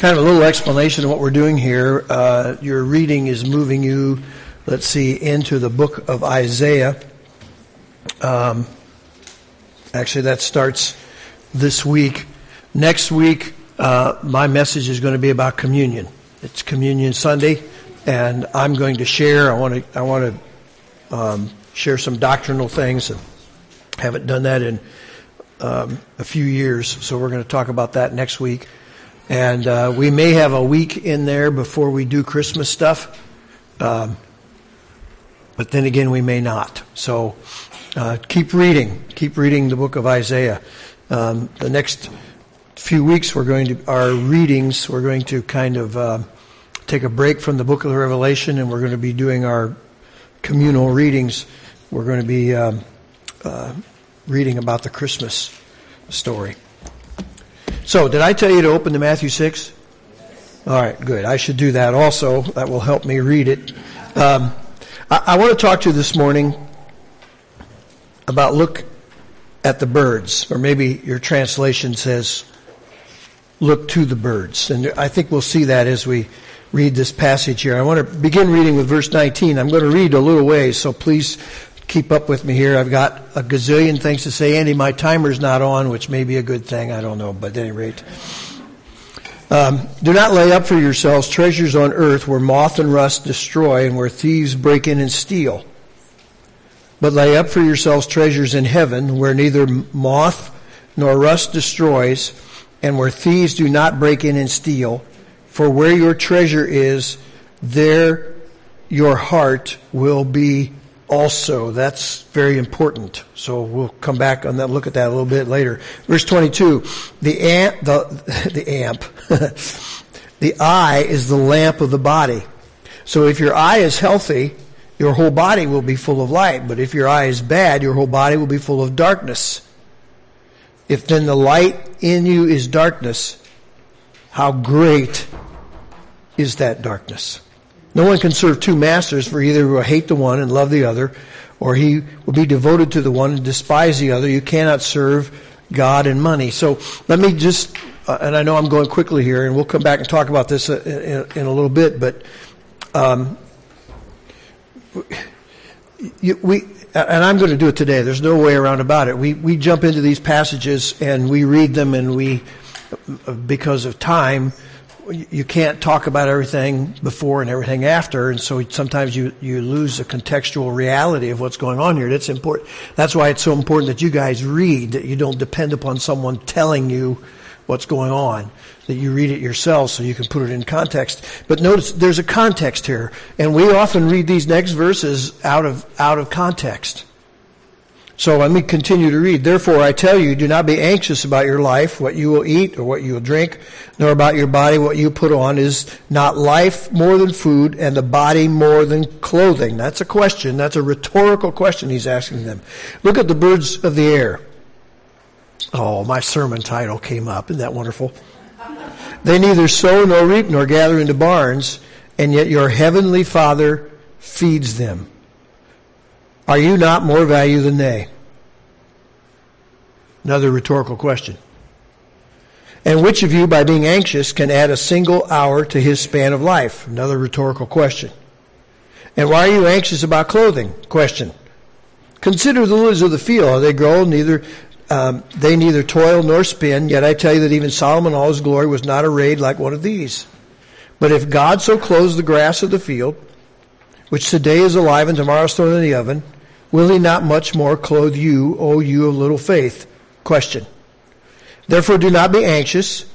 kind of a little explanation of what we're doing here. Uh, your reading is moving you, let's see, into the book of Isaiah. Um, actually, that starts this week. Next week, uh, my message is going to be about communion. It's Communion Sunday, and I'm going to share. I want to. I want to um, share some doctrinal things. And haven't done that in um, a few years, so we're going to talk about that next week. And uh, we may have a week in there before we do Christmas stuff. Um, but then again, we may not. So uh, keep reading. Keep reading the book of Isaiah. Um, the next few weeks, we're going to, our readings, we're going to kind of uh, take a break from the book of the Revelation and we're going to be doing our communal readings. We're going to be um, uh, reading about the Christmas story. So, did I tell you to open to Matthew 6? All right, good. I should do that also. That will help me read it. Um, I, I want to talk to you this morning about look at the birds, or maybe your translation says look to the birds. And I think we'll see that as we read this passage here. I want to begin reading with verse 19. I'm going to read a little ways, so please keep up with me here. I've got a gazillion things to say. Andy, my timer's not on, which may be a good thing. I don't know, but at any rate. Um, do not lay up for yourselves treasures on earth where moth and rust destroy and where thieves break in and steal. But lay up for yourselves treasures in heaven where neither moth nor rust destroys and where thieves do not break in and steal. For where your treasure is, there your heart will be also. That's very important. So we'll come back on that, look at that a little bit later. Verse 22, the amp, the, the amp, the eye is the lamp of the body. So if your eye is healthy, your whole body will be full of light. But if your eye is bad, your whole body will be full of darkness. If then the light in you is darkness, how great is that darkness? No one can serve two masters, for either will hate the one and love the other, or he will be devoted to the one and despise the other. You cannot serve God and money. So let me just, uh, and I know I'm going quickly here, and we'll come back and talk about this uh, in, in a little bit, but um, you, we, and I'm going to do it today. There's no way around about it. We we jump into these passages and we read them, and we, because of time, you can't talk about everything before and everything after, and so sometimes you, you lose the contextual reality of what's going on here. That's important. That's why it's so important that you guys read, that you don't depend upon someone telling you what's going on, that you read it yourself so you can put it in context. But notice there's a context here, and we often read these next verses out of, out of context. So let me continue to read. Therefore I tell you, do not be anxious about your life, what you will eat or what you will drink, nor about your body, what you put on. Is not life more than food and the body more than clothing? That's a question. That's a rhetorical question he's asking them. Look at the birds of the air. Oh, my sermon title came up. Isn't that wonderful? They neither sow nor reap nor gather into barns, and yet your heavenly Father feeds them. Are you not more value than they? Another rhetorical question. And which of you, by being anxious, can add a single hour to his span of life? Another rhetorical question. And why are you anxious about clothing? Question. Consider the lilies of the field. They grow neither, um, they neither toil nor spin. Yet I tell you that even Solomon, all his glory, was not arrayed like one of these. But if God so clothes the grass of the field, which today is alive and tomorrow is thrown in the oven, Will he not much more clothe you, O you of little faith? Question. Therefore do not be anxious,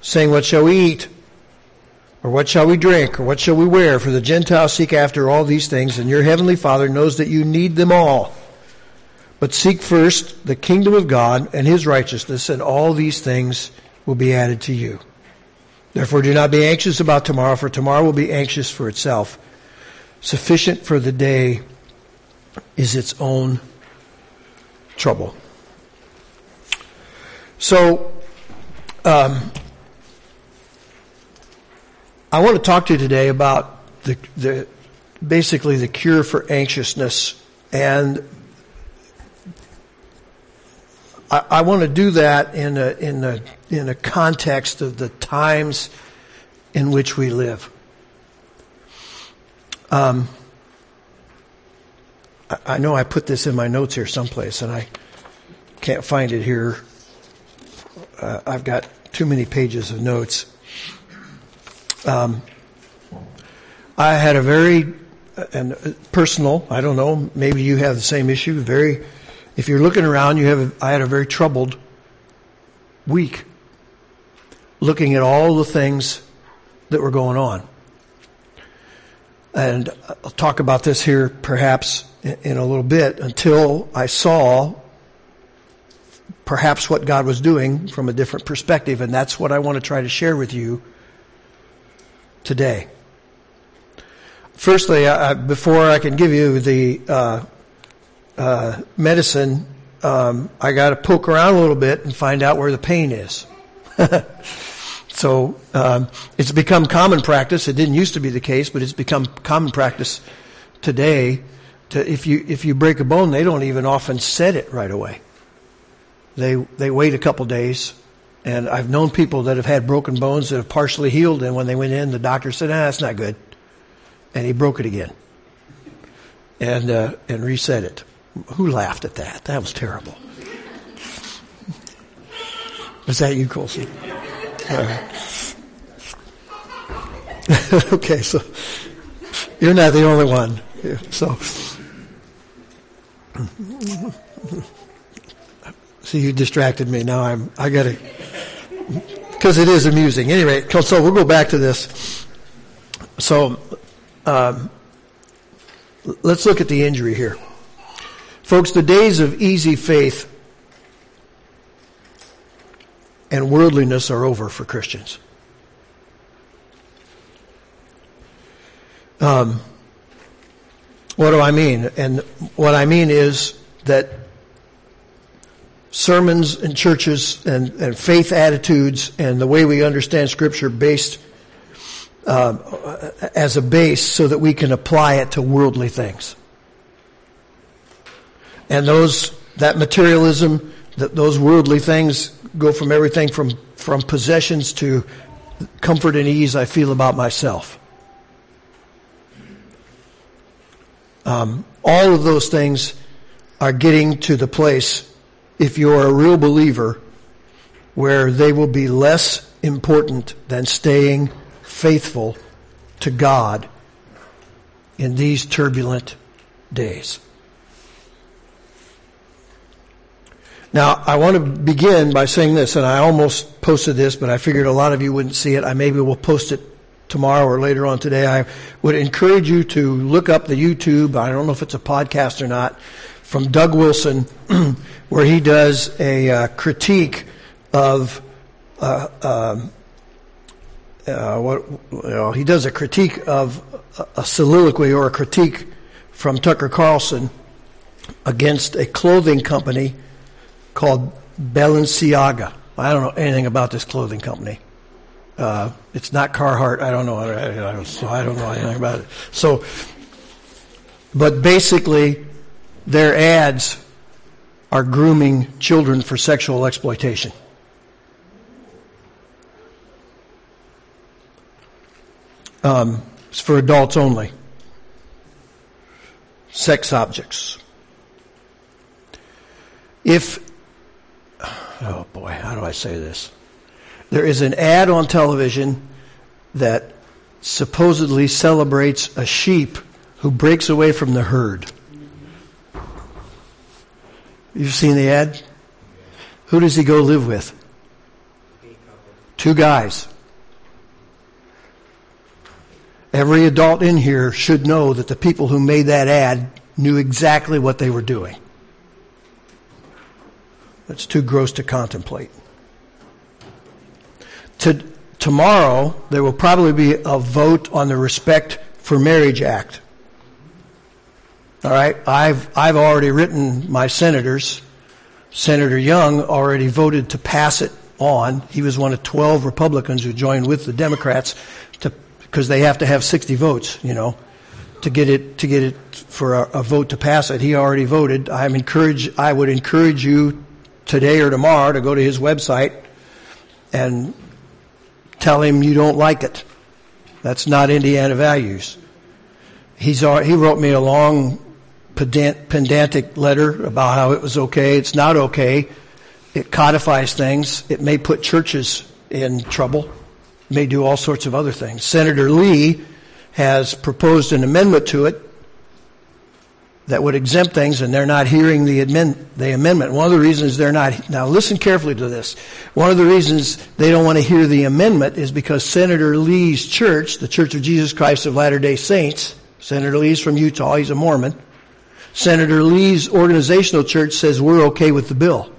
saying, What shall we eat? Or what shall we drink? Or what shall we wear? For the Gentiles seek after all these things, and your heavenly Father knows that you need them all. But seek first the kingdom of God and his righteousness, and all these things will be added to you. Therefore do not be anxious about tomorrow, for tomorrow will be anxious for itself. Sufficient for the day is its own trouble. So, um, I want to talk to you today about the, the basically the cure for anxiousness, and I, I want to do that in a in a in a context of the times in which we live. Um, I know I put this in my notes here someplace, and I can't find it here. Uh, I've got too many pages of notes. Um, I had a very and personal. I don't know. Maybe you have the same issue. Very. If you're looking around, you have. I had a very troubled week, looking at all the things that were going on, and I'll talk about this here perhaps in a little bit. Until I saw perhaps what God was doing from a different perspective, and that's what I want to try to share with you today. Firstly, I, before I can give you the uh, uh, medicine, um, I got to poke around a little bit and find out where the pain is. so um, it's become common practice. It didn't used to be the case, but it's become common practice today. To if you if you break a bone, they don't even often set it right away. They they wait a couple days, and I've known people that have had broken bones that have partially healed, and when they went in, the doctor said, "Ah, that's not good," and he broke it again, and uh, and reset it. Who laughed at that? That was terrible. Was that you, Colson? okay, so you're not the only one. So. See, you distracted me. Now I'm, I gotta, because it is amusing. Anyway, so we'll go back to this. So, um, let's look at the injury here. Folks, the days of easy faith and worldliness are over for Christians. Um, what do I mean? And what I mean is that sermons and churches and, and faith attitudes and the way we understand Scripture based uh, as a base so that we can apply it to worldly things. And those that materialism, that those worldly things go from everything from from possessions to comfort and ease I feel about myself. Um, all of those things are getting to the place if you're a real believer, where they will be less important than staying faithful to God in these turbulent days. Now, I want to begin by saying this, and I almost posted this, but I figured a lot of you wouldn't see it. I maybe will post it tomorrow or later on today. I would encourage you to look up the YouTube. I don't know if it's a podcast or not from Doug Wilson, where he does a uh, critique of uh, um, uh, what he does a critique of a soliloquy or a critique from Tucker Carlson against a clothing company called Balenciaga. I don't know anything about this clothing company. Uh, it's not Carhartt. I don't know. I, I, so I don't know anything about it. So, but basically, their ads are grooming children for sexual exploitation. Um, it's for adults only. Sex objects. If, oh boy, how do I say this? There is an ad on television that supposedly celebrates a sheep who breaks away from the herd. You've seen the ad? Who does he go live with? Two guys. Every adult in here should know that the people who made that ad knew exactly what they were doing. It's too gross to contemplate. To, tomorrow, there will probably be a vote on the Respect for Marriage Act. All right, I've I've already written my senators. Senator Young already voted to pass it on. He was one of 12 Republicans who joined with the Democrats to because they have to have 60 votes, you know, to get it to get it for a, a vote to pass it. He already voted. I'm encourage I would encourage you today or tomorrow to go to his website and tell him you don't like it That's not Indiana values. He's, he wrote me a long pedant, pedantic letter about how it was okay. It's not okay. It codifies things. It may put churches in trouble. It may do all sorts of other things. Senator Lee has proposed an amendment to it that would exempt things, and they're not hearing the, amend, the amendment. One of the reasons they're not, now listen carefully to this. One of the reasons they don't want to hear the amendment is because Senator Lee's church, the Church of Jesus Christ of Latter day Saints, Senator Lee's from Utah, he's a Mormon. Senator Lee's organizational church says we're okay with the bill.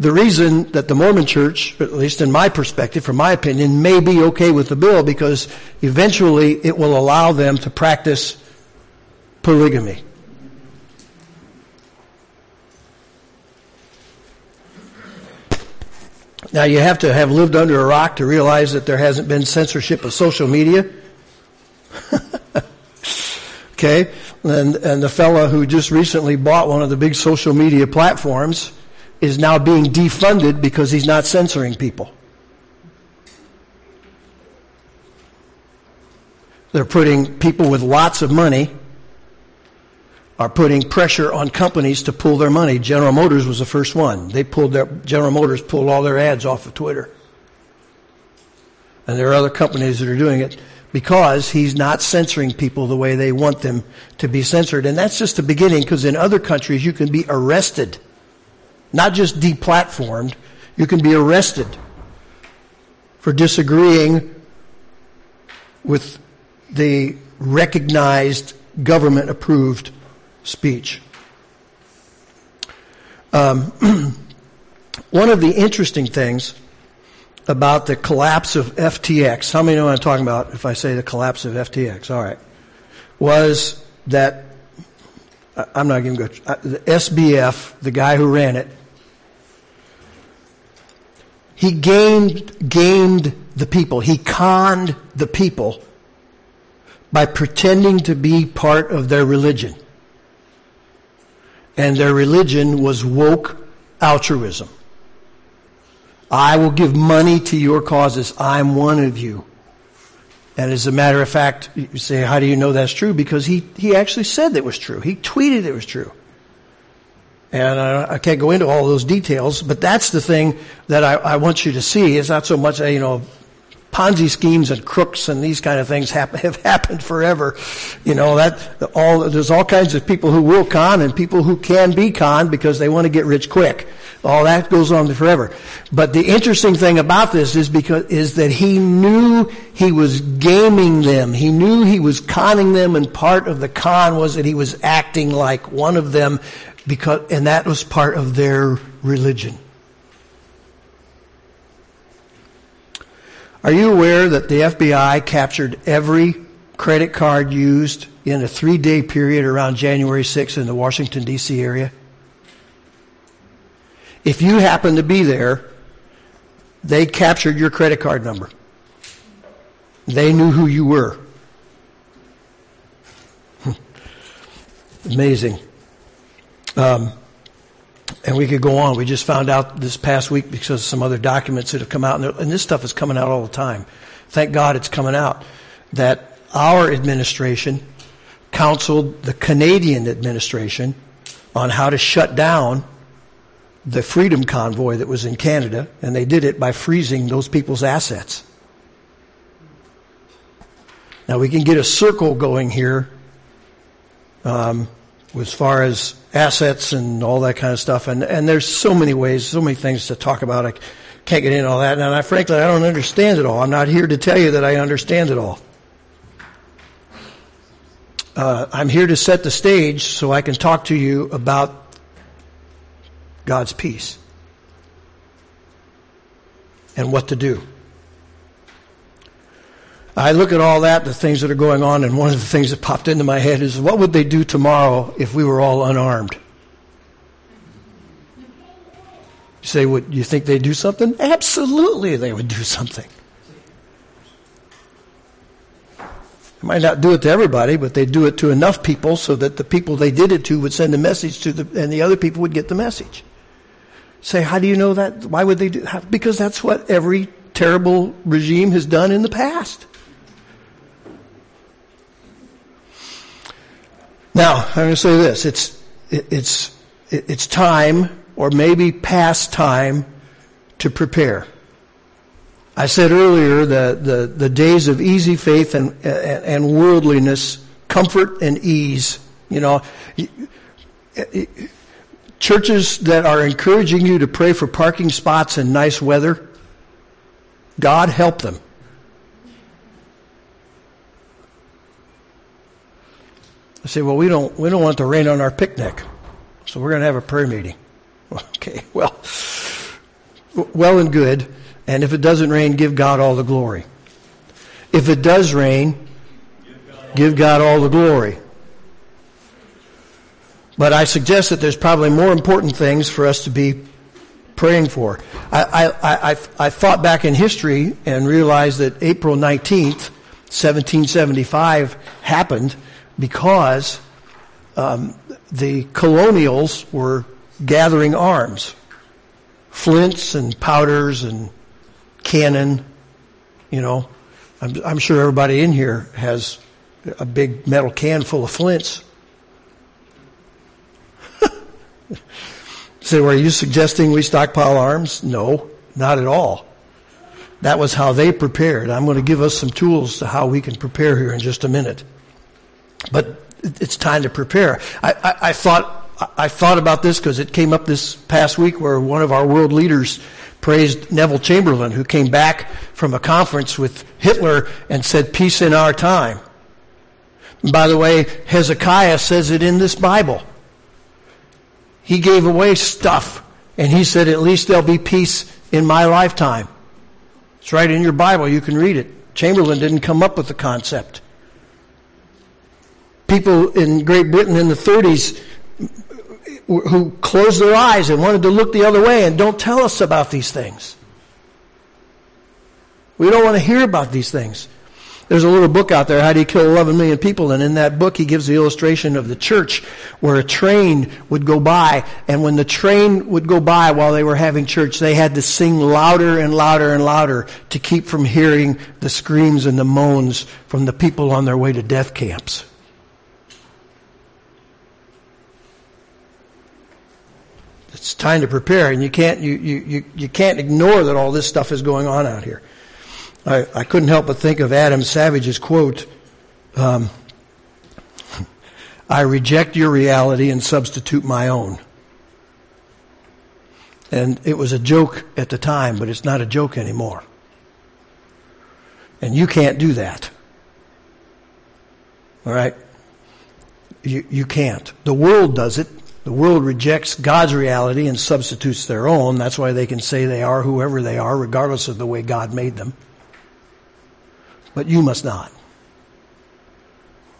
The reason that the Mormon church, at least in my perspective, from my opinion, may be okay with the bill because eventually it will allow them to practice polygamy. Now you have to have lived under a rock to realize that there hasn't been censorship of social media. okay? And, and the fellow who just recently bought one of the big social media platforms is now being defunded because he's not censoring people. They're putting people with lots of money are putting pressure on companies to pull their money. General Motors was the first one. They pulled their General Motors pulled all their ads off of Twitter. And there are other companies that are doing it because he's not censoring people the way they want them to be censored. And that's just the beginning because in other countries you can be arrested not just deplatformed, you can be arrested for disagreeing with the recognized government approved speech. Um, one of the interesting things about the collapse of FTX, how many know what I'm talking about if I say the collapse of FTX? All right. Was that, I'm not going to go, the SBF, the guy who ran it, he gamed, gamed the people. He conned the people by pretending to be part of their religion. And their religion was woke altruism. I will give money to your causes. I'm one of you. And as a matter of fact, you say, how do you know that's true? Because he, he actually said that was true. He tweeted it was true. And I, can't go into all those details, but that's the thing that I, I want you to see. It's not so much, you know, Ponzi schemes and crooks and these kind of things have, have happened forever. You know, that all, there's all kinds of people who will con and people who can be conned because they want to get rich quick. All that goes on forever. But the interesting thing about this is because, is that he knew he was gaming them. He knew he was conning them and part of the con was that he was acting like one of them because, and that was part of their religion. Are you aware that the FBI captured every credit card used in a three day period around January 6th in the Washington, D.C. area? If you happen to be there, they captured your credit card number. They knew who you were. Amazing. Um, and we could go on. We just found out this past week because of some other documents that have come out, and, and this stuff is coming out all the time. Thank God it's coming out. That our administration counseled the Canadian administration on how to shut down the freedom convoy that was in Canada, and they did it by freezing those people's assets. Now we can get a circle going here um, as far as assets and all that kind of stuff. And, and there's so many ways, so many things to talk about. I can't get into all that. And I, frankly, I don't understand it all. I'm not here to tell you that I understand it all. Uh, I'm here to set the stage so I can talk to you about God's peace and what to do. I look at all that, the things that are going on, and one of the things that popped into my head is what would they do tomorrow if we were all unarmed? You say, would you think they'd do something? Absolutely, they would do something. They might not do it to everybody, but they'd do it to enough people so that the people they did it to would send a message to the, and the other people would get the message. Say, how do you know that? Why would they do that? Because that's what every terrible regime has done in the past. Now, I'm going to say this. It's, it, it's, it, it's time, or maybe past time, to prepare. I said earlier that the, the days of easy faith and, and, and worldliness, comfort and ease, you know, churches that are encouraging you to pray for parking spots and nice weather, God help them. I say, well, we don't, we don't want the rain on our picnic, so we're going to have a prayer meeting. Okay, well, well and good. And if it doesn't rain, give God all the glory. If it does rain, give God all the glory. But I suggest that there's probably more important things for us to be praying for. I, I, I, I thought back in history and realized that April 19th, 1775 happened because um, the colonials were gathering arms, flints and powders and cannon. You know, I'm, I'm sure everybody in here has a big metal can full of flints. So, are you suggesting we stockpile arms? No, not at all. That was how they prepared. I'm going to give us some tools to how we can prepare here in just a minute. But it's time to prepare. I, I, I thought I thought about this because it came up this past week where one of our world leaders praised Neville Chamberlain, who came back from a conference with Hitler and said, "Peace in our time." By the way, Hezekiah says it in this Bible. He gave away stuff, and he said, "At least there'll be peace in my lifetime." It's right in your Bible. You can read it. Chamberlain didn't come up with the concept people in Great Britain in the 30s who closed their eyes and wanted to look the other way and don't tell us about these things. We don't want to hear about these things. There's a little book out there, How Do You Kill 11 Million People? And in that book, he gives the illustration of the church where a train would go by. And when the train would go by while they were having church, they had to sing louder and louder and louder to keep from hearing the screams and the moans from the people on their way to death camps. It's time to prepare, and you can't you, you, you, can't ignore that all this stuff is going on out here. I, I couldn't help but think of Adam Savage's quote. Um, I reject your reality and substitute my own. And it was a joke at the time, but it's not a joke anymore. And you can't do that. All right? You, you can't. The world does it. The world rejects God's reality and substitutes their own. That's why they can say they are whoever they are, regardless of the way God made them. But you must not.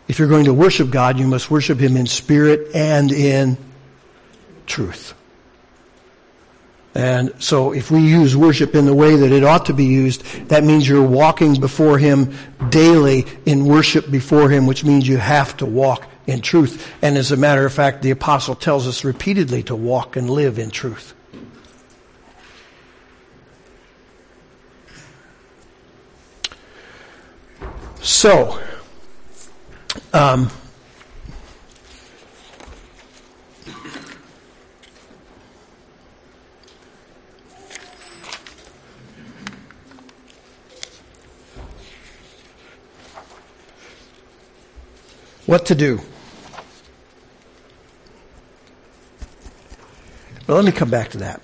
If you're going to worship God, you must worship Him in spirit and in truth. And so if we use worship in the way that it ought to be used, that means you're walking before Him daily in worship before Him, which means you have to walk in truth. And as a matter of fact, the apostle tells us repeatedly to walk and live in truth. So, um, what to do? Well, let me come back to that.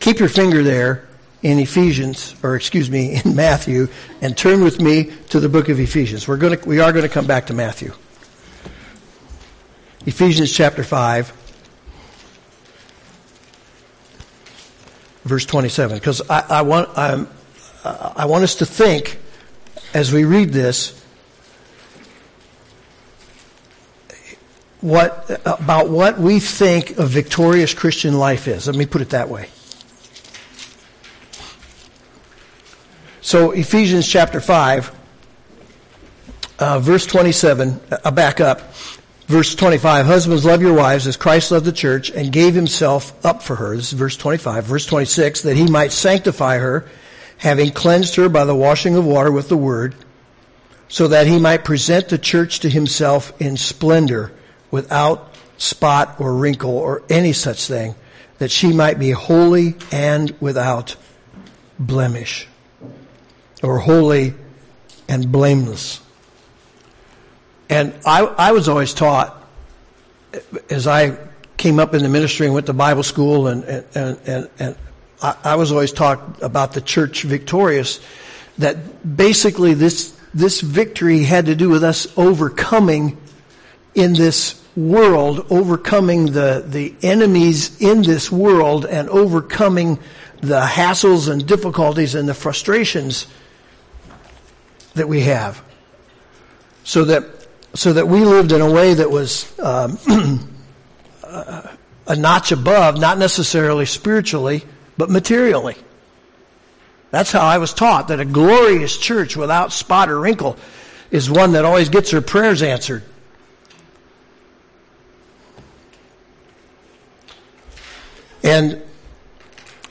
Keep your finger there in Ephesians, or excuse me, in Matthew, and turn with me to the book of Ephesians. We're going to, we are going to come back to Matthew. Ephesians chapter 5, verse 27. Because I, I, want, i I want us to think, as we read this, what about what we think a victorious Christian life is. Let me put it that way. So Ephesians chapter 5, uh, verse 27, I'll uh, back up. Verse 25, husbands love your wives as Christ loved the church and gave himself up for her. This is verse 25. Verse 26, that he might sanctify her, having cleansed her by the washing of water with the word, so that he might present the church to himself in splendor, without spot or wrinkle or any such thing, that she might be holy and without blemish, or holy and blameless. And I, I was always taught, as I came up in the ministry and went to Bible school, and, and, and, and I, I was always taught about the church victorious, that basically this, this victory had to do with us overcoming in this world, overcoming the, the enemies in this world and overcoming the hassles and difficulties and the frustrations that we have. So that, so that we lived in a way that was um, a notch above, not necessarily spiritually, but materially. That's how I was taught that a glorious church without spot or wrinkle is one that always gets her prayers answered. And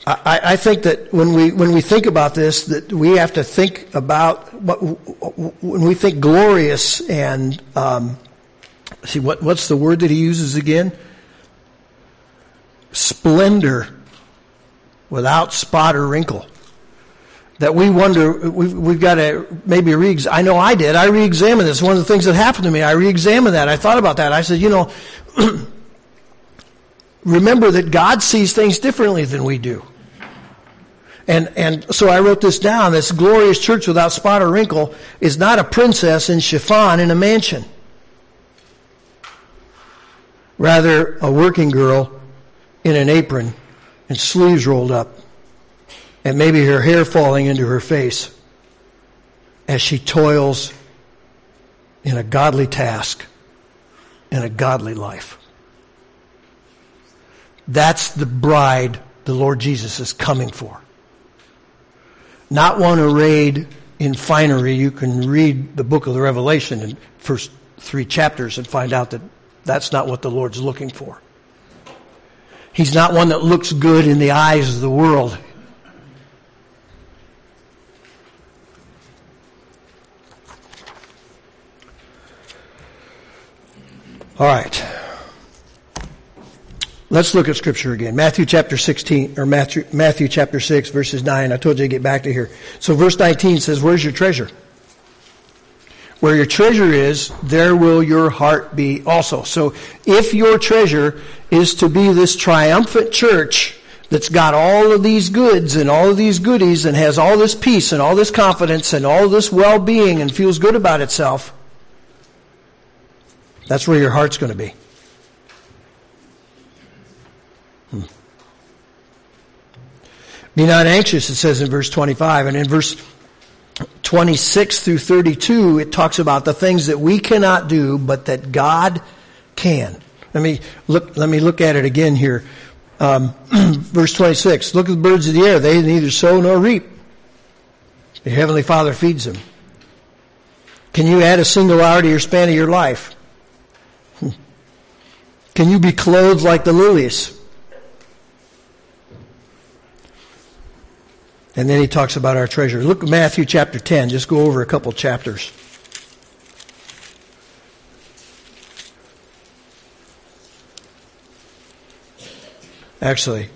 I, I, think that when we when we think about this, that we have to think about what when we think glorious and um, see what what's the word that he uses again? Splendor, without spot or wrinkle. That we wonder, we've, we've got to maybe re I know I did. I re examined this. One of the things that happened to me, I re examined that. I thought about that. I said, you know, remember that God sees things differently than we do. And, and so I wrote this down. This glorious church without spot or wrinkle is not a princess in chiffon in a mansion. Rather, a working girl in an apron and sleeves rolled up and maybe her hair falling into her face as she toils in a godly task in a godly life. That's the bride the Lord Jesus is coming for. Not one arrayed in finery. You can read the book of the Revelation in first three chapters and find out that that's not what the Lord's looking for. He's not one that looks good in the eyes of the world. All right. Let's look at scripture again. Matthew chapter 16, or Matthew, Matthew chapter 6, verses 9. I told you to get back to here. So verse 19 says, Where's your treasure? Where your treasure is, there will your heart be also. So if your treasure is to be this triumphant church that's got all of these goods and all of these goodies and has all this peace and all this confidence and all this well-being and feels good about itself, that's where your heart's going to be. Be not anxious, it says in verse 25. And in verse 26 through 32, it talks about the things that we cannot do, but that God can. Let me look, let me look at it again here. Um, verse 26. Look at the birds of the air. They neither sow nor reap. Your heavenly Father feeds them. Can you add a single hour to your span of your life? Can you be clothed like the lilies? And then he talks about our treasure. Look at Matthew chapter 10. Just go over a couple chapters. Actually,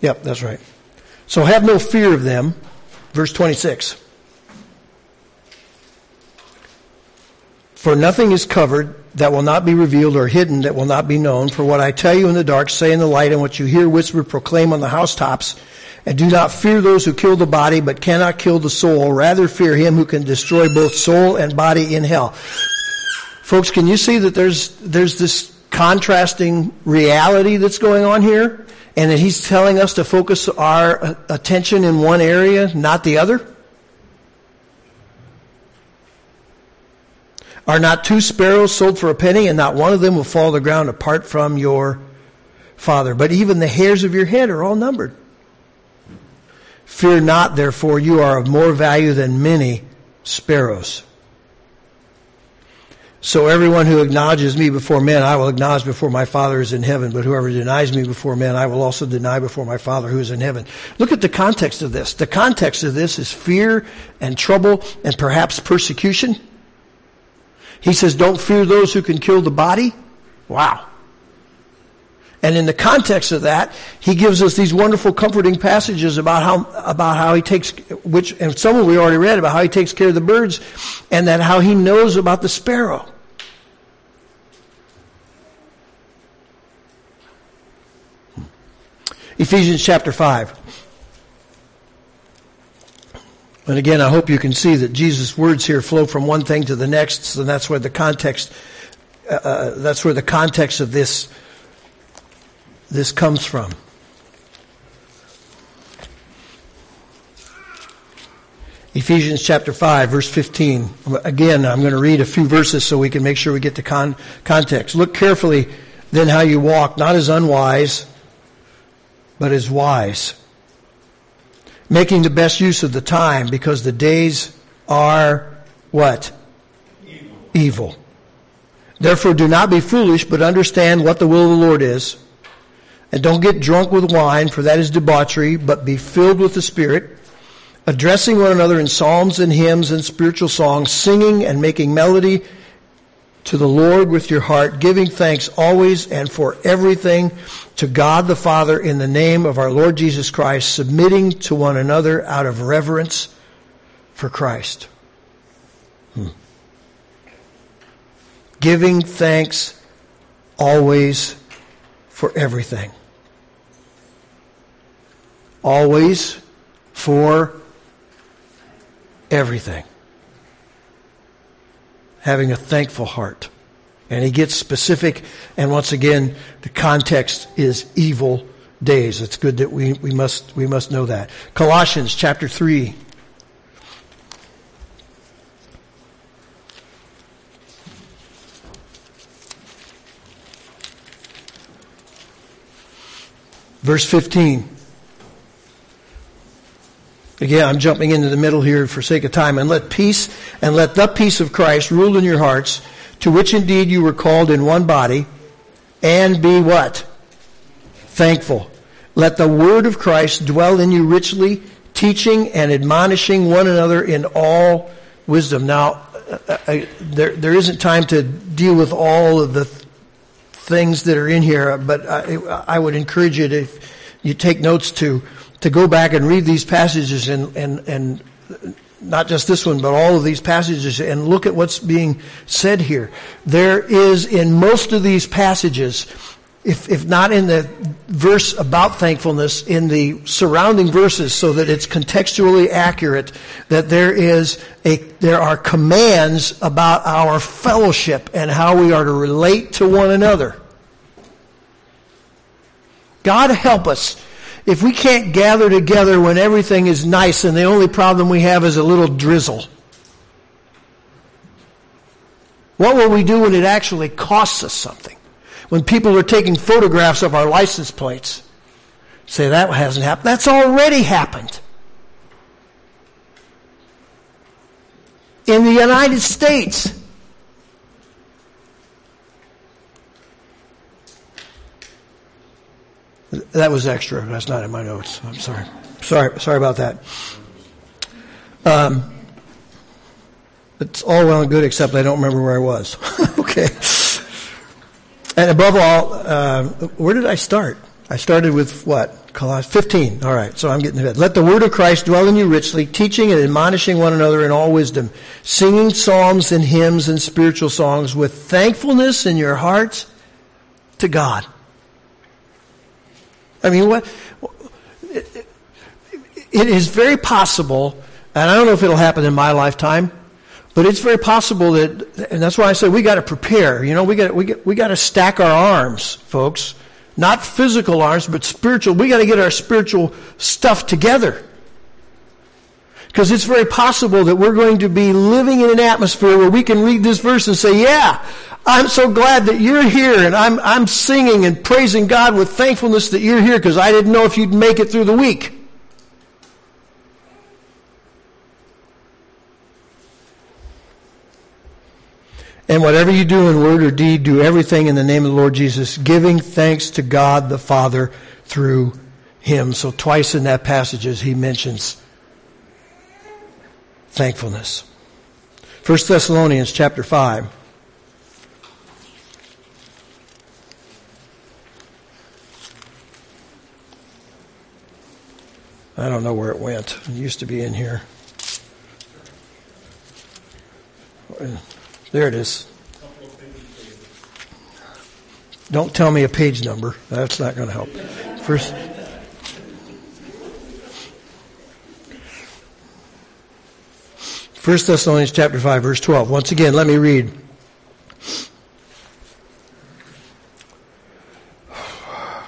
Yep, that's right. So have no fear of them. Verse 26. For nothing is covered that will not be revealed or hidden that will not be known. For what I tell you in the dark, say in the light, and what you hear whispered, proclaim on the housetops. And do not fear those who kill the body, but cannot kill the soul. Rather fear him who can destroy both soul and body in hell. Folks, can you see that there's, there's this contrasting reality that's going on here? And that he's telling us to focus our attention in one area, not the other? Are not two sparrows sold for a penny, and not one of them will fall to the ground apart from your Father? But even the hairs of your head are all numbered. Fear not, therefore, you are of more value than many sparrows. So everyone who acknowledges me before men, I will acknowledge before my Father who is in heaven. But whoever denies me before men, I will also deny before my Father who is in heaven. Look at the context of this. The context of this is fear and trouble and perhaps persecution. He says, don't fear those who can kill the body. Wow. And in the context of that, he gives us these wonderful comforting passages about how, about how he takes, which, and some of we already read about how he takes care of the birds and that how he knows about the sparrow. Ephesians chapter 5. But again, I hope you can see that Jesus' words here flow from one thing to the next, and that's where the context, uh, uh, that's where the context of this, this comes from. Ephesians chapter 5, verse 15. Again, I'm going to read a few verses so we can make sure we get the con- context. Look carefully then how you walk, not as unwise, but as wise making the best use of the time because the days are what? Evil. Evil. Therefore, do not be foolish, but understand what the will of the Lord is. And don't get drunk with wine, for that is debauchery, but be filled with the Spirit, addressing one another in psalms and hymns and spiritual songs, singing and making melody to the Lord with your heart, giving thanks always and for everything to God the Father in the name of our Lord Jesus Christ, submitting to one another out of reverence for Christ. Hmm. Giving thanks always for everything always for everything. Having a thankful heart. And he gets specific, and once again, the context is evil days. It's good that we, we, must, we must know that. Colossians chapter 3. Verse 15. Again, I'm jumping into the middle here for sake of time. And let peace and let the peace of Christ rule in your hearts, to which indeed you were called in one body, and be what? Thankful. Let the word of Christ dwell in you richly, teaching and admonishing one another in all wisdom. Now, I, there, there isn't time to deal with all of the th- things that are in here, but I, I would encourage you to, you take notes to to go back and read these passages and, and, and not just this one, but all of these passages and look at what's being said here. There is in most of these passages, if, if not in the verse about thankfulness, in the surrounding verses so that it's contextually accurate, that there is a, there are commands about our fellowship and how we are to relate to one another. God help us if we can't gather together when everything is nice and the only problem we have is a little drizzle? What will we do when it actually costs us something? When people are taking photographs of our license plates. Say that hasn't happened. That's already happened. In the United States, That was extra. That's not in my notes. I'm sorry. Sorry, sorry about that. Um, it's all well and good, except I don't remember where I was. okay. And above all, uh, where did I start? I started with what? Colossians 15. All right, so I'm getting bed. Let the word of Christ dwell in you richly, teaching and admonishing one another in all wisdom, singing psalms and hymns and spiritual songs with thankfulness in your hearts to God. I mean, what? It is very possible, and I don't know if it'll happen in my lifetime, but it's very possible that, and that's why I say we got to prepare. You know, we got we got we got to stack our arms, folks. Not physical arms, but spiritual. We got to get our spiritual stuff together. Because it's very possible that we're going to be living in an atmosphere where we can read this verse and say, yeah, I'm so glad that you're here and I'm, I'm singing and praising God with thankfulness that you're here because I didn't know if you'd make it through the week. And whatever you do in word or deed, do everything in the name of the Lord Jesus, giving thanks to God the Father through him. So twice in that passages he mentions thankfulness. 1 Thessalonians chapter 5. I don't know where it went. It used to be in here. There it is. Don't tell me a page number. That's not going to help. First. First Thessalonians chapter 5 verse 12. Once again, let me read.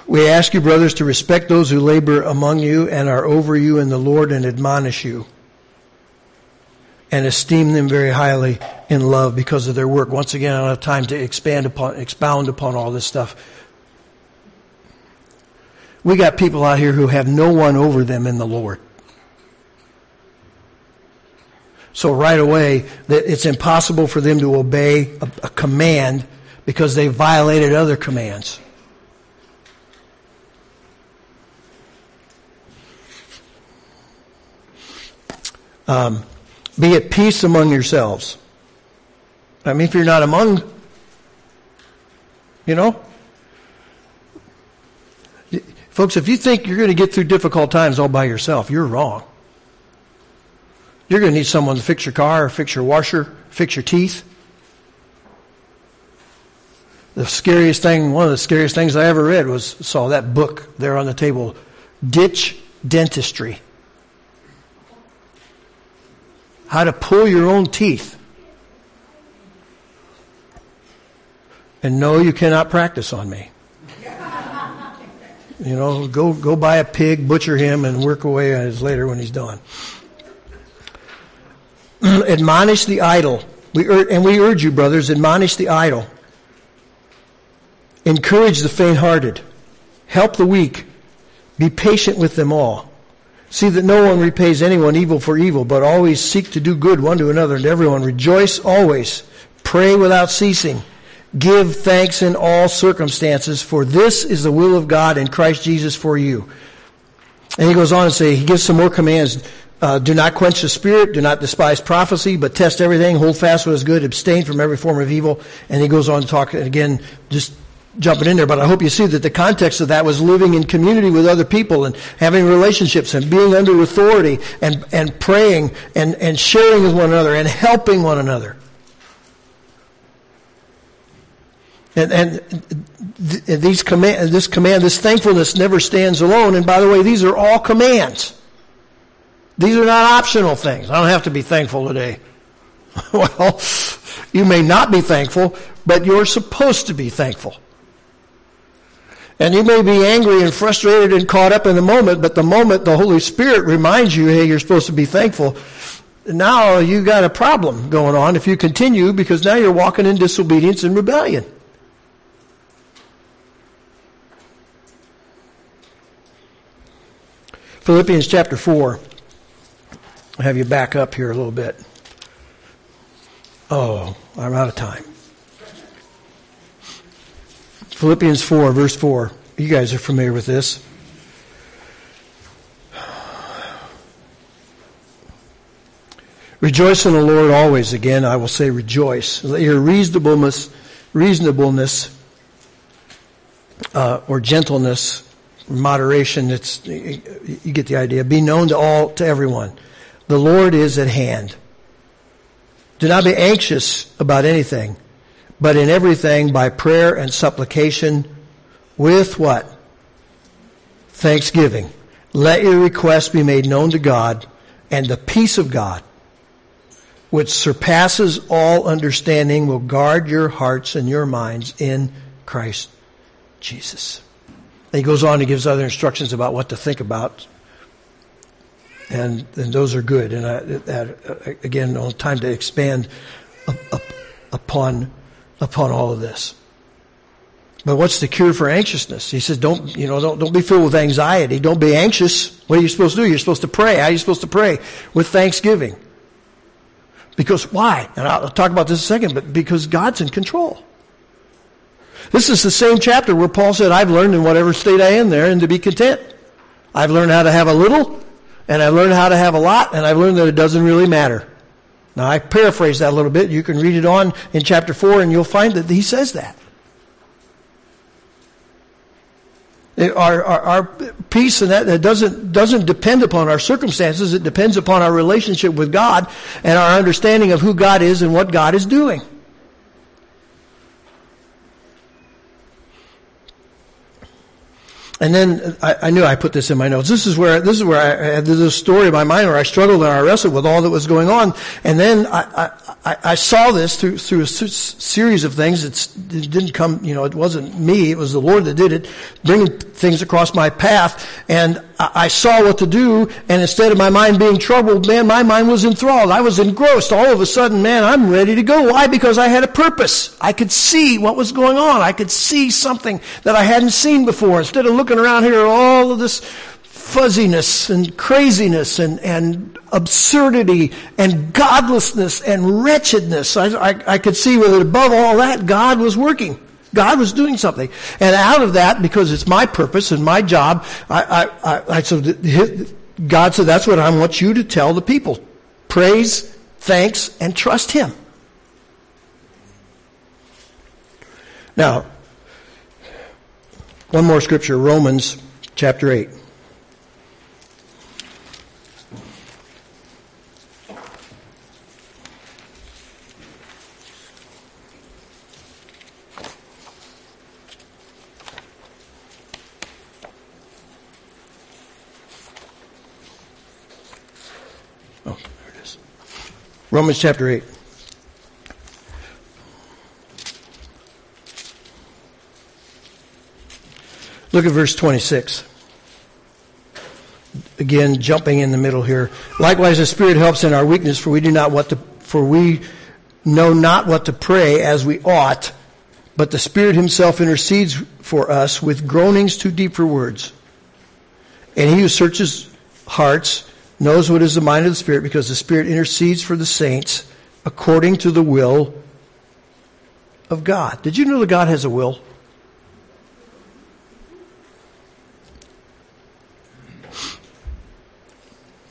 We ask you, brothers, to respect those who labor among you and are over you in the Lord and admonish you and esteem them very highly in love because of their work. Once again, I don't have time to expand upon, expound upon all this stuff. We got people out here who have no one over them in the Lord. So right away, that it's impossible for them to obey a, a command because they violated other commands. Um, be at peace among yourselves. I mean, if you're not among, you know, folks, if you think you're going to get through difficult times all by yourself, you're wrong. You're going to need someone to fix your car, fix your washer, fix your teeth. The scariest thing, one of the scariest things I ever read was saw that book there on the table, Ditch Dentistry how to pull your own teeth. And no, you cannot practice on me. You know, go go buy a pig, butcher him, and work away on his later when he's done. admonish the idle. We ur- and we urge you, brothers, admonish the idle. Encourage the faint-hearted. Help the weak. Be patient with them all. See that no one repays anyone evil for evil, but always seek to do good one to another and everyone. Rejoice always. Pray without ceasing. Give thanks in all circumstances, for this is the will of God in Christ Jesus for you. And he goes on to say, he gives some more commands. Uh, do not quench the spirit, do not despise prophecy, but test everything, hold fast what is good, abstain from every form of evil. And he goes on to talk again, just jumping in there, but I hope you see that the context of that was living in community with other people and having relationships and being under authority and, and praying and, and sharing with one another and helping one another. And, and these command, this command, this thankfulness never stands alone. And by the way, these are all commands. These are not optional things. I don't have to be thankful today. well, you may not be thankful, but you're supposed to be thankful. And you may be angry and frustrated and caught up in the moment, but the moment the Holy Spirit reminds you, hey, you're supposed to be thankful, now you've got a problem going on if you continue because now you're walking in disobedience and rebellion. Philippians chapter 4. Have you back up here a little bit. Oh, I'm out of time. Philippians 4, verse 4. You guys are familiar with this. Rejoice in the Lord always. Again, I will say rejoice. Let your reasonableness, reasonableness, uh, or gentleness, moderation. It's you get the idea. Be known to all, to everyone. The Lord is at hand. Do not be anxious about anything, but in everything by prayer and supplication with what? Thanksgiving. Let your requests be made known to God and the peace of God, which surpasses all understanding, will guard your hearts and your minds in Christ Jesus. And he goes on and gives other instructions about what to think about. And, and those are good. And I, that, uh, again, no time to expand upon upon all of this. But what's the cure for anxiousness? He says, don't, you know, don't, don't be filled with anxiety. Don't be anxious. What are you supposed to do? You're supposed to pray. How are you supposed to pray? With thanksgiving. Because why? And I'll talk about this in a second, but because God's in control. This is the same chapter where Paul said, I've learned in whatever state I am there and to be content. I've learned how to have a little, and I've learned how to have a lot, and I've learned that it doesn't really matter. Now, I paraphrase that a little bit. You can read it on in chapter 4, and you'll find that he says that. Our, our, our, peace and that, that doesn't, doesn't depend upon our circumstances. It depends upon our relationship with God and our understanding of who God is and what God is doing. And then I, I, knew I put this in my notes. This is where this is where I had this story in my mind where I struggled and I wrestled with all that was going on. And then I, I, I saw this through through a series of things. It's, it didn't come, you know, it wasn't me. It was the Lord that did it, bringing things across my path. And I saw what to do. And instead of my mind being troubled, man, my mind was enthralled. I was engrossed. All of a sudden, man, I'm ready to go. Why? Because I had a purpose. I could see what was going on. I could see something that I hadn't seen before. Instead of looking around here, all of this fuzziness and craziness and, and absurdity and godlessness and wretchedness. I, I, I could see that above all that, God was working. God was doing something. And out of that, because it's my purpose and my job, I, I, I, I so God said, that's what I want you to tell the people. Praise, thanks, and trust Him. Now, one more scripture, Romans chapter 8. Romans chapter 8. Look at verse 26. Again, jumping in the middle here. Likewise, the Spirit helps in our weakness, for we do not what to, for we know not what to pray as we ought, but the Spirit Himself intercedes for us with groanings too deep for words. And He who searches hearts knows what is the mind of the Spirit, because the Spirit intercedes for the saints according to the will of God. Did you know that God has a will?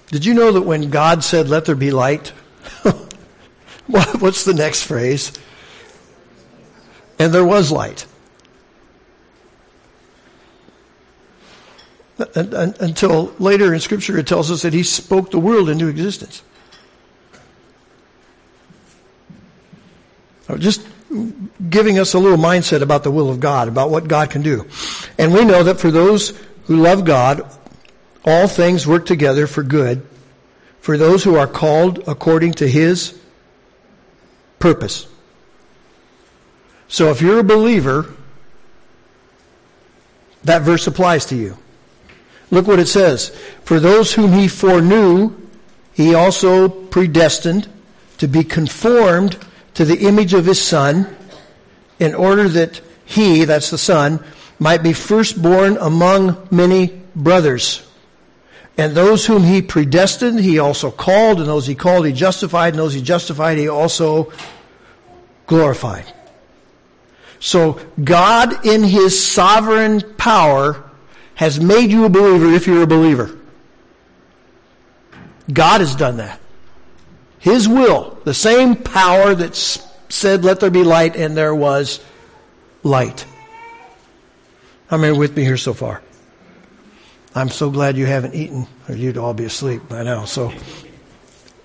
Did you know that when God said, let there be light, what's the next phrase? And there was light. Until later in Scripture, it tells us that He spoke the world into existence. Just giving us a little mindset about the will of God, about what God can do. And we know that for those who love God, all things work together for good for those who are called according to his purpose. So if you're a believer, that verse applies to you. Look what it says. For those whom he foreknew, he also predestined to be conformed to the image of his son in order that he, that's the son, might be firstborn among many brothers. And those whom he predestined, he also called, and those he called, he justified, and those he justified, he also glorified. So God in his sovereign power has made you a believer if you're a believer. God has done that. His will, the same power that said, let there be light, and there was light. How many with me here so far? I'm so glad you haven't eaten, or you'd all be asleep by now. So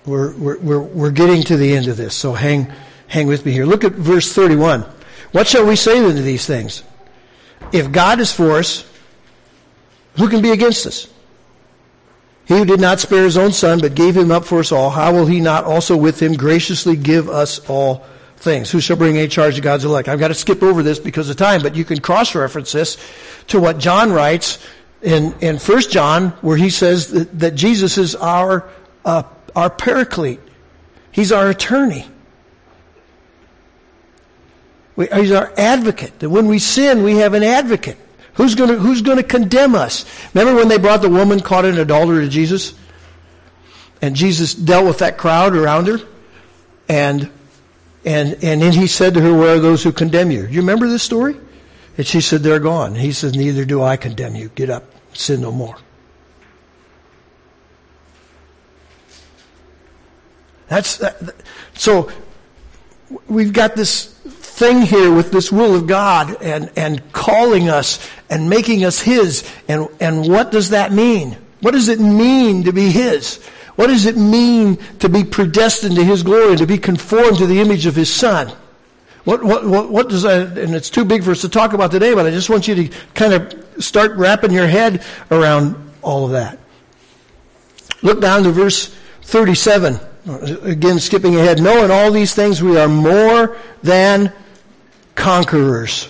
we're, we're, we're, we're getting to the end of this. So hang, hang with me here. Look at verse 31. What shall we say then to these things? If God is for us, who can be against us? He who did not spare his own son, but gave him up for us all, how will he not also with him graciously give us all things? Who shall bring any charge to God's elect? I've got to skip over this because of time, but you can cross-reference this to what John writes in, in 1 John where he says that, that Jesus is our, uh, our paraclete. He's our attorney. We, he's our advocate. That when we sin, we have an advocate. Who's going to who's going to condemn us? Remember when they brought the woman caught in adultery to Jesus, and Jesus dealt with that crowd around her. And, and, and then he said to her, where are those who condemn you? Do you remember this story? And she said, they're gone. He says, neither do I condemn you. Get up, sin no more. That's, that, so we've got this thing here with this will of God and, and calling us and making us His. And, and what does that mean? What does it mean to be His? What does it mean to be predestined to His glory, and to be conformed to the image of His Son? What, what, what, what does that, and it's too big for us to talk about today, but I just want you to kind of start wrapping your head around all of that. Look down to verse 37. Again, skipping ahead. Knowing all these things, we are more than conquerors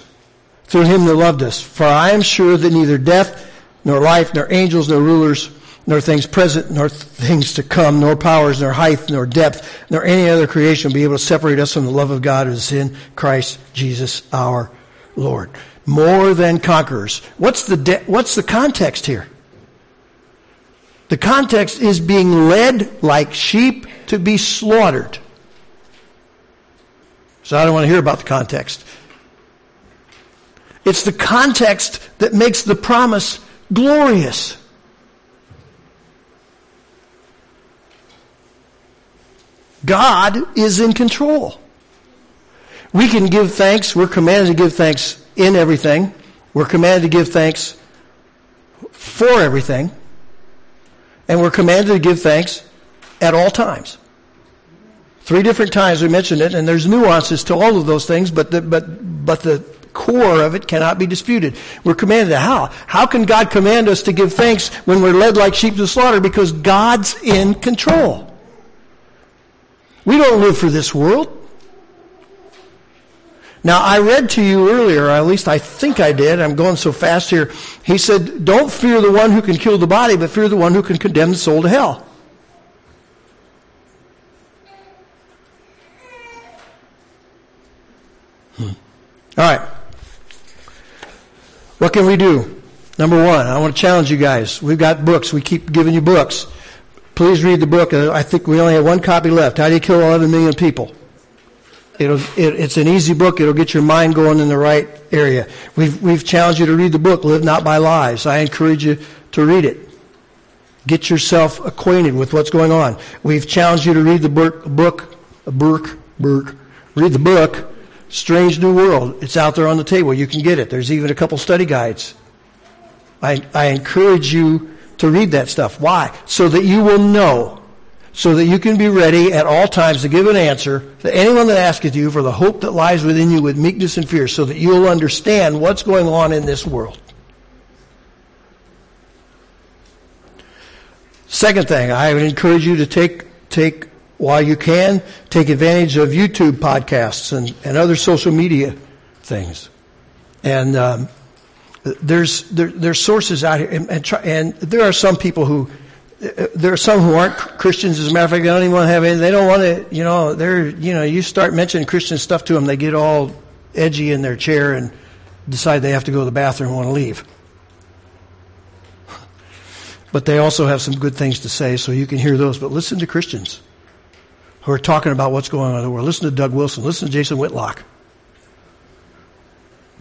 through him that loved us. For I am sure that neither death, nor life, nor angels, nor rulers, nor things present, nor things to come, nor powers, nor height, nor depth, nor any other creation will be able to separate us from the love of God who is in Christ Jesus our Lord. More than conquerors. What's the, de- what's the context here? The context is being led like sheep to be slaughtered. So I don't want to hear about the context. It's the context that makes the promise glorious. God is in control. We can give thanks. We're commanded to give thanks in everything. We're commanded to give thanks for everything. And we're commanded to give thanks at all times. Three different times we mentioned it, and there's nuances to all of those things, but the, but, but the core of it cannot be disputed. We're commanded to how? How can God command us to give thanks when we're led like sheep to slaughter? Because God's in control. We don't live for this world. Now, I read to you earlier, or at least I think I did, I'm going so fast here. He said, Don't fear the one who can kill the body, but fear the one who can condemn the soul to hell. All right. What can we do? Number one, I want to challenge you guys. We've got books. We keep giving you books. Please read the book. Uh, I think we only have one copy left. How do you kill 11 million people? It'll, it, it's an easy book. It'll get your mind going in the right area. We've, we've challenged you to read the book, Live Not by Lies. I encourage you to read it. Get yourself acquainted with what's going on. We've challenged you to read the book, book, book, book, read the book, Strange New World. It's out there on the table. You can get it. There's even a couple study guides. I, I encourage you to read that stuff. Why? So that you will know so that you can be ready at all times to give an answer to anyone that asketh you for the hope that lies within you with meekness and fear, so that you'll understand what's going on in this world. Second thing, I would encourage you to take, take, while you can, take advantage of YouTube podcasts and, and other social media things. And um, there's, there, there's sources out here, and, and, try, and there are some people who there are some who aren't Christians. As a matter of fact, they don't even want to have any. They don't want to, you know, they're, you know, you start mentioning Christian stuff to them, they get all edgy in their chair and decide they have to go to the bathroom and want to leave. But they also have some good things to say, so you can hear those. But listen to Christians who are talking about what's going on in the world. Listen to Doug Wilson. Listen to Jason Whitlock.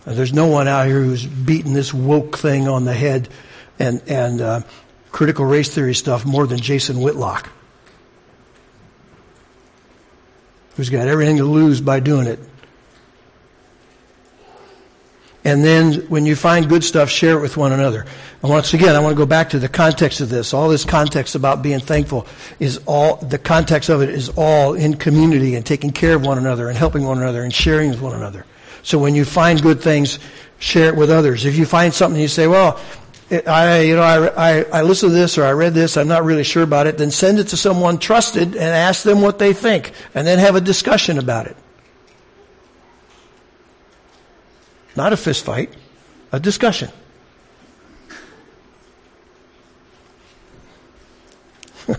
There's no one out here who's beating this woke thing on the head and, and, uh, critical race theory stuff more than Jason Whitlock, who's got everything to lose by doing it. And then when you find good stuff, share it with one another. And once again, I want to go back to the context of this. All this context about being thankful is all, the context of it is all in community and taking care of one another and helping one another and sharing with one another. So when you find good things, share it with others. If you find something you say, well, I, you know, I, I, I listened to this or I read this, I'm not really sure about it, then send it to someone trusted and ask them what they think, and then have a discussion about it. Not a fist fight, a discussion.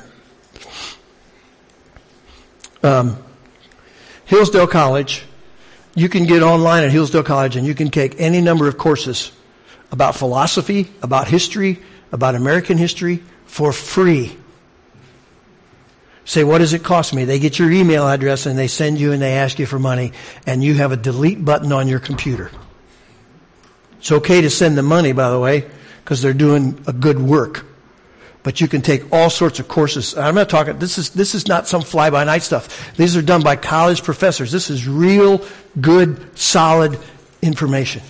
um, Hillsdale College, you can get online at Hillsdale College and you can take any number of courses about philosophy, about history, about American history for free. Say, what does it cost me? They get your email address and they send you and they ask you for money and you have a delete button on your computer. It's okay to send the money, by the way, because they're doing a good work. But you can take all sorts of courses. I'm not talking, this is, this is not some fly by night stuff. These are done by college professors. This is real, good, solid information.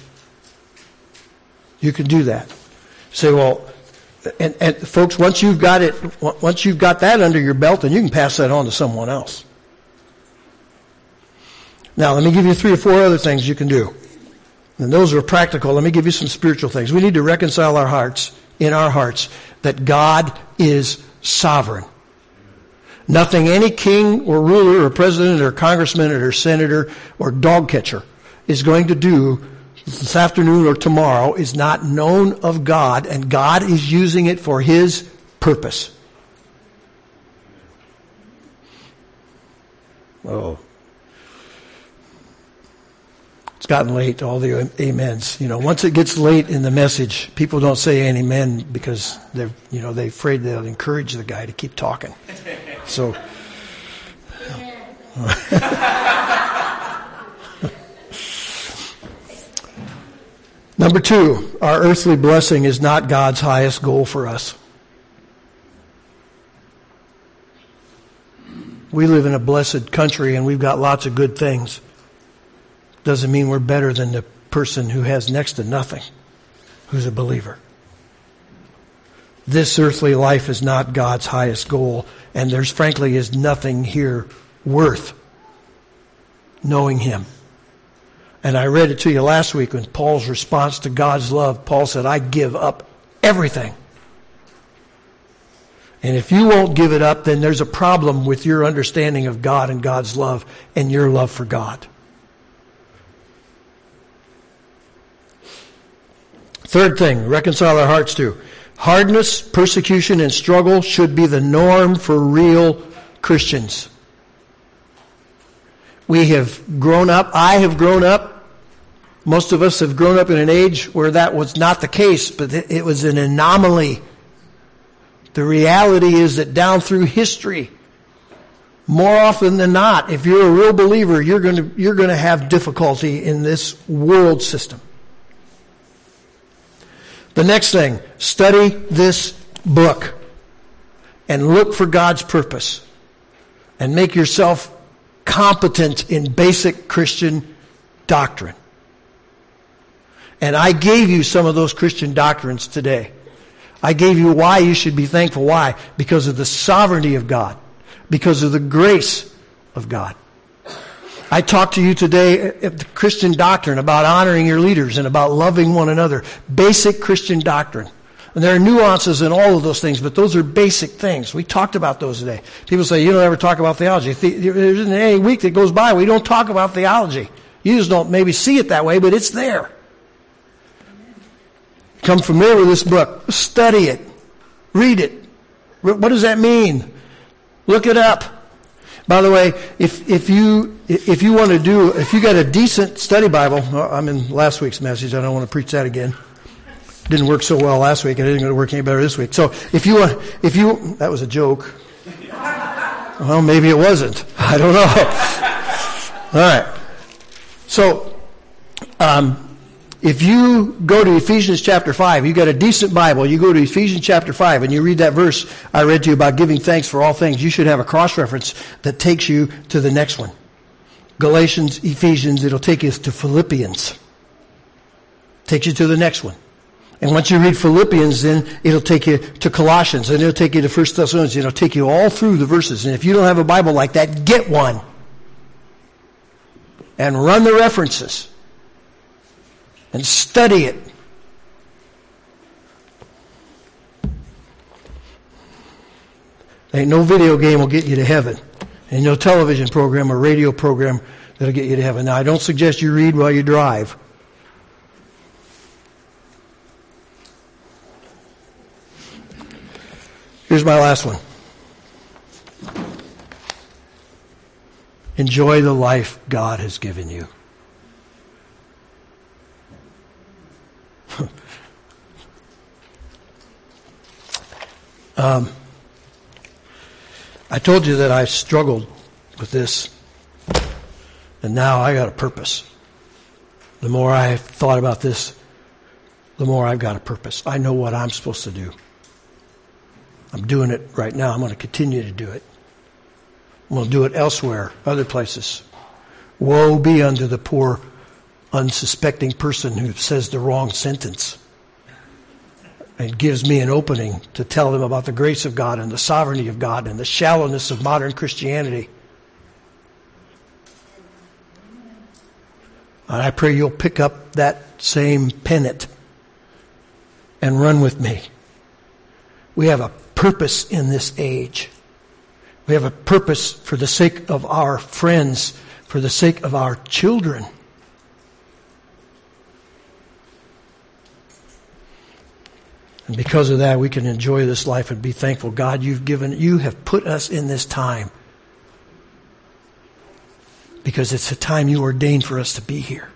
You can do that. Say, well, and, and folks, once you've got it, once you've got that under your belt, then you can pass that on to someone else. Now, let me give you three or four other things you can do. And those are practical. Let me give you some spiritual things. We need to reconcile our hearts, in our hearts, that God is sovereign. Nothing any king or ruler or president or congressman or senator or dog catcher is going to do this afternoon or tomorrow is not known of God, and God is using it for His purpose. Oh. It's gotten late, all the amens. You know, once it gets late in the message, people don't say any amen because they're, you know, they're afraid they'll encourage the guy to keep talking. So. Number two, our earthly blessing is not God's highest goal for us. We live in a blessed country and we've got lots of good things. Doesn't mean we're better than the person who has next to nothing, who's a believer. This earthly life is not God's highest goal, and there's frankly is nothing here worth knowing Him. And I read it to you last week when Paul's response to God's love, Paul said, I give up everything. And if you won't give it up, then there's a problem with your understanding of God and God's love and your love for God. Third thing, reconcile our hearts to. Hardness, persecution, and struggle should be the norm for real Christians. We have grown up, I have grown up most of us have grown up in an age where that was not the case, but it was an anomaly. The reality is that down through history, more often than not, if you're a real believer, you're going to, you're going to have difficulty in this world system. The next thing, study this book and look for God's purpose and make yourself competent in basic Christian doctrine. And I gave you some of those Christian doctrines today. I gave you why you should be thankful. Why? Because of the sovereignty of God. Because of the grace of God. I talked to you today at the Christian doctrine about honoring your leaders and about loving one another. Basic Christian doctrine. And there are nuances in all of those things, but those are basic things. We talked about those today. People say, you don't ever talk about theology. There isn't any week that goes by we don't talk about theology. You just don't maybe see it that way, but it's there. Come familiar with this book. Study it. Read it. What does that mean? Look it up. By the way, if, if you, if you want to do, if you got a decent study Bible, I'm in last week's message. I don't want to preach that again. Didn't work so well last week. and It isn't going to work any better this week. So if you want, if you, that was a joke. Well, maybe it wasn't. I don't know. All right. So, um, if you go to Ephesians chapter 5, you got a decent Bible, you go to Ephesians chapter 5 and you read that verse I read to you about giving thanks for all things, you should have a cross reference that takes you to the next one. Galatians, Ephesians, it'll take you to Philippians. Takes you to the next one. And once you read Philippians, then it'll take you to Colossians, and it'll take you to 1 Thessalonians, it'll take you all through the verses. And if you don't have a Bible like that, get one. And run the references and study it. Ain't no video game will get you to heaven. Ain't no television program or radio program that'll get you to heaven. Now, I don't suggest you read while you drive. Here's my last one. Enjoy the life God has given you. Um, I told you that I struggled with this, and now I got a purpose. The more I thought about this, the more I've got a purpose. I know what I'm supposed to do. I'm doing it right now. I'm going to continue to do it. I'm going to do it elsewhere, other places. Woe be unto the poor, unsuspecting person who says the wrong sentence. It gives me an opening to tell them about the grace of God and the sovereignty of God and the shallowness of modern Christianity. And I pray you'll pick up that same pennant and run with me. We have a purpose in this age. We have a purpose for the sake of our friends, for the sake of our children. And because of that, we can enjoy this life and be thankful. God, you've given, you have put us in this time because it's a time you ordained for us to be here.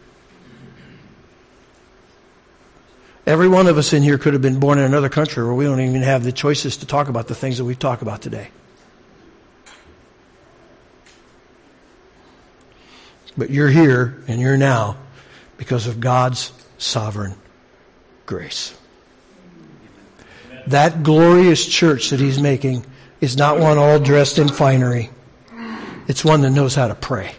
Every one of us in here could have been born in another country where we don't even have the choices to talk about the things that we talk about today. But you're here and you're now because of God's sovereign grace. That glorious church that He's making is not one all dressed in finery. It's one that knows how to pray.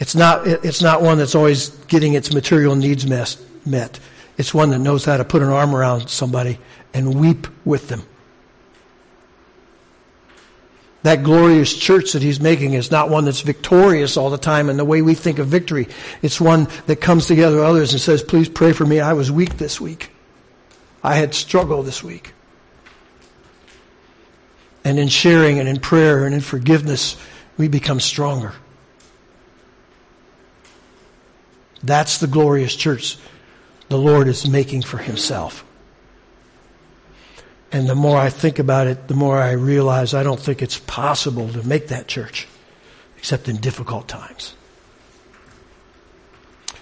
It's not, it's not one that's always getting its material needs met. It's one that knows how to put an arm around somebody and weep with them. That glorious church that he's making is not one that's victorious all the time in the way we think of victory. It's one that comes together with others and says, please pray for me. I was weak this week. I had struggle this week. And in sharing and in prayer and in forgiveness, we become stronger. That's the glorious church the Lord is making for himself. And the more I think about it, the more I realize I don't think it's possible to make that church except in difficult times.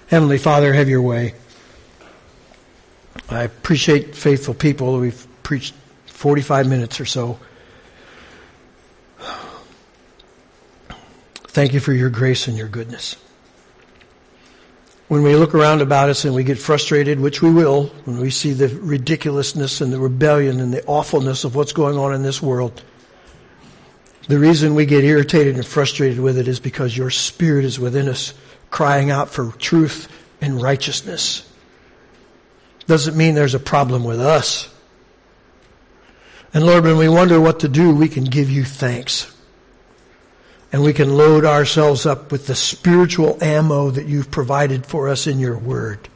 Heavenly Father, have your way. I appreciate faithful people. We've preached 45 minutes or so. Thank you for your grace and your goodness when we look around about us and we get frustrated, which we will, when we see the ridiculousness and the rebellion and the awfulness of what's going on in this world, the reason we get irritated and frustrated with it is because your spirit is within us, crying out for truth and righteousness. Doesn't mean there's a problem with us. And Lord, when we wonder what to do, we can give you thanks and we can load ourselves up with the spiritual ammo that you've provided for us in your word.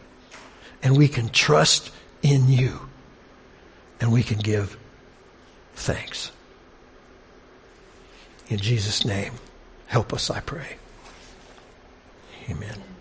And we can trust in you. And we can give thanks. In Jesus' name, help us, I pray. Amen.